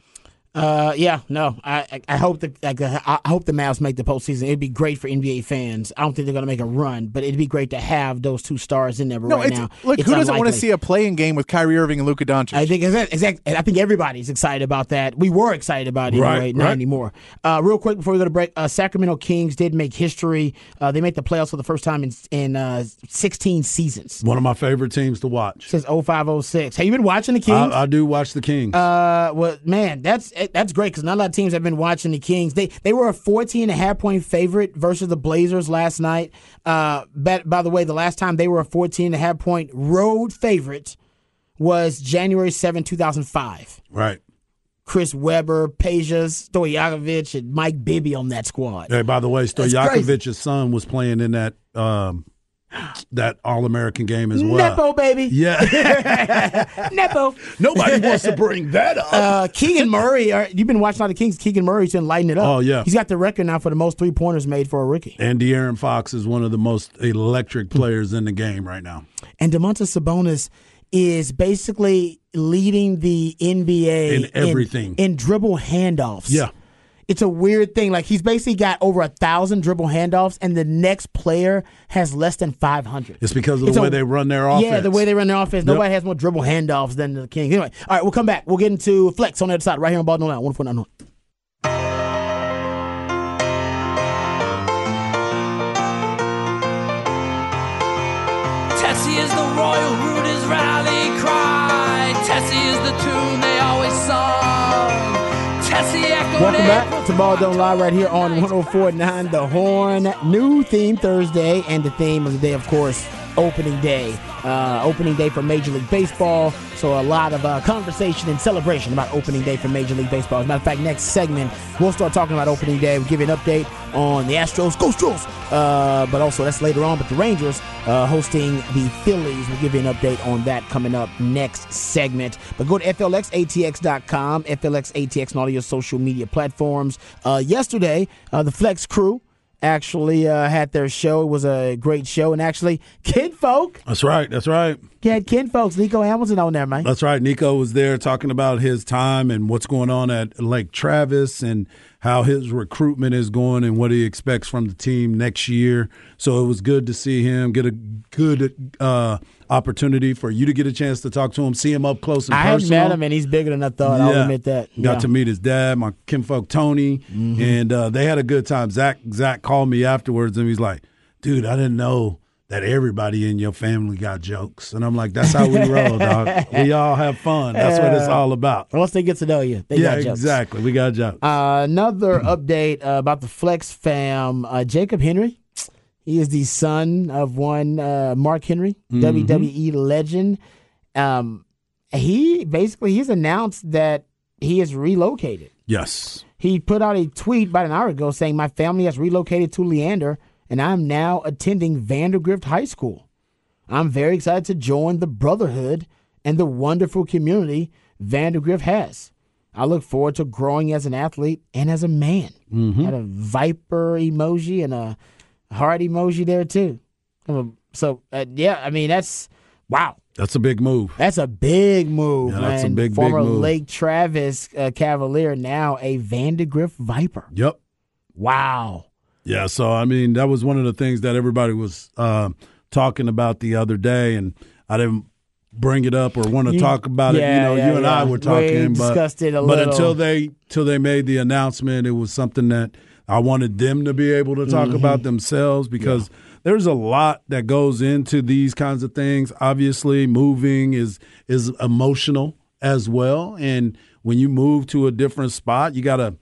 Uh, yeah, no, I I- I hope the like, I hope the Mavs make the postseason. It'd be great for NBA fans. I don't think they're gonna make a run, but it'd be great to have those two stars in there. No, right it's, now, look, it's who doesn't want to see a playing game with Kyrie Irving and Luka Doncic? I think exact, exact, I think everybody's excited about that. We were excited about it Right, anyway, not right. anymore. Uh, real quick before we go to break, uh, Sacramento Kings did make history. Uh, they made the playoffs for the first time in in uh, 16 seasons One of my favorite teams to watch. since 0506. Have you been watching the Kings? I, I do watch the Kings. Uh, well, man, that's that's great because not a lot of teams have been watching the Kings. They they were a 14 and a half point favorite versus the Blazers last night. Uh, but, by the way, the last time they were a 14 and a half point road favorite was January 7, 2005. right. Chris Webber, Pejas, Stojakovic, and Mike Bibby on that squad. Hey, by the way. Stojakovic's son was playing in that um, that All American game as well. Nepo, baby. Yeah. Nepo. Nobody wants to bring that up. Uh, Keegan Murray, uh, you've been watching all the Kings. Keegan Murray's been lighting it up. Oh, yeah. He's got the record now for the most three pointers made for a rookie. and De'Aaron Fox is one of the most electric players in the game right now. And Domantas Sabonis is basically leading the NBA In everything. in, dribble handoffs. Yeah. It's a weird thing. Like he's basically got over a thousand dribble handoffs, and the next player has less than five hundred. It's because of It's the a- way they run their offense. Yeah, the way they run their offense. Nobody has more dribble handoffs than the Kings. Anyway, all right, we'll come back. We'll get into flex on the other side right here on Ball No Line. One. Tessie is the royal Rooters rally cry. Welcome back to Ball Don't Lie right here on 1049 The Horn. New theme Thursday, and the theme of the day, of course, opening day. Uh, opening day for Major League Baseball. So a lot of uh, conversation and celebration about opening day for Major League Baseball. As a matter of fact, next segment, we'll start talking about opening day. We'll give you an update on the Astros. Go Astros! Uh, but also, that's later on. But the Rangers uh, hosting the Phillies. We'll give you an update on that coming up next segment. But go to FLXATX.com, FLXATX, and all your social media platforms. Uh, yesterday, uh, the Flex crew actually uh, had their show. It was a great show. And actually, Kid Folk, That's right. That's right. had Kid Folks, Nico Hamilton on there, man. That's right. Nico was there talking about his time and what's going on at Lake Travis and how his recruitment is going and what he expects from the team next year. So it was good to see him get a good uh, opportunity for you to get a chance to talk to him, see him up close and I personal. met him, and he's bigger than I thought. Yeah. I'll admit that. Got Yeah. Mm-hmm. to meet his dad, my kinfolk Tony, and uh, they had a good time. Zach Zach called me afterwards and he's like, "Dude, I didn't know that everybody in your family got jokes. And I'm like, that's how we roll, dog. We all have fun. That's what it's all about. Once they get to know you, they yeah, got jokes. exactly. We got jokes. Uh, another update uh, about the Flex fam. Uh, Jacob Henry. He is the son of one uh, Mark Henry, WWE legend. Um, he basically he's announced that he is relocated. yes. He put out a tweet about an hour ago saying, "My family has relocated to Leander, and I'm now attending Vandegrift High School. I'm very excited to join the brotherhood and the wonderful community Vandegrift has. I look forward to growing as an athlete and as a man." Had a viper emoji and a heart emoji there too. So uh, yeah, I mean that's wow. That's a big move. That's a big move, Yeah, that's man. big, big Former move. Lake Travis uh, Cavalier, now a Vandegrift Viper. Yep. Wow. Yeah, so I mean that was one of the things that everybody was uh, talking about the other day, and I didn't bring it up or want to You- talk about it. You know, yeah, you and I were talking, We but it a but until they till they made the announcement, it was something that I wanted them to be able to talk Mm-hmm. about themselves because there's a lot that goes into these kinds of things. Obviously, moving is is emotional as well, and when you move to a different spot, you got to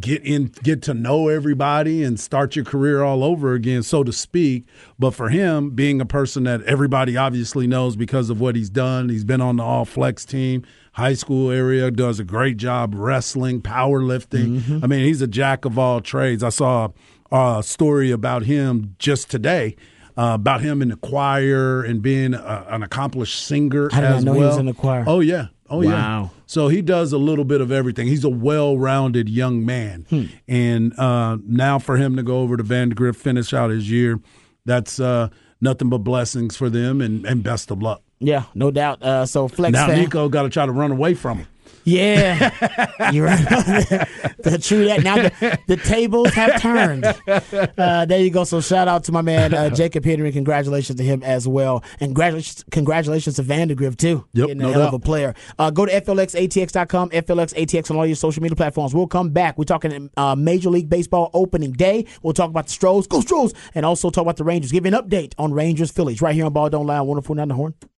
get in get to know everybody and start your career all over again so to speak. But for him being a person that everybody obviously knows because of what he's done he's been on the all flex team high school area does a great job wrestling powerlifting. I mean he's a jack of all trades. I saw a story about him just today uh, about him in the choir and being a, an accomplished singer I did not know well. he was in the choir. Oh yeah, oh yeah. Wow. So he does a little bit of everything. He's a well-rounded young man, and uh, now for him to go over to Vandegrift, finish out his year, that's uh, nothing but blessings for them, and, and best of luck. Yeah, no doubt. Uh, so Flex now fam. Nico got to try to run away from him. Yeah, you're right. the, true that. Now the, the tables have turned. Uh, there you go. So shout out to my man uh, Jacob Henry. Congratulations to him as well, and congratulations, congratulations to Vandegrift too. Yep, getting no a hell of a player. Uh, go to flxatx.com, flxatx on all your social media platforms. We'll come back. We're talking uh, Major League Baseball opening day. We'll talk about the Stros, go Stros, and also talk about the Rangers. Give you an update on Rangers Phillies right here on Ball Don't Lie, 104.9 The Horn.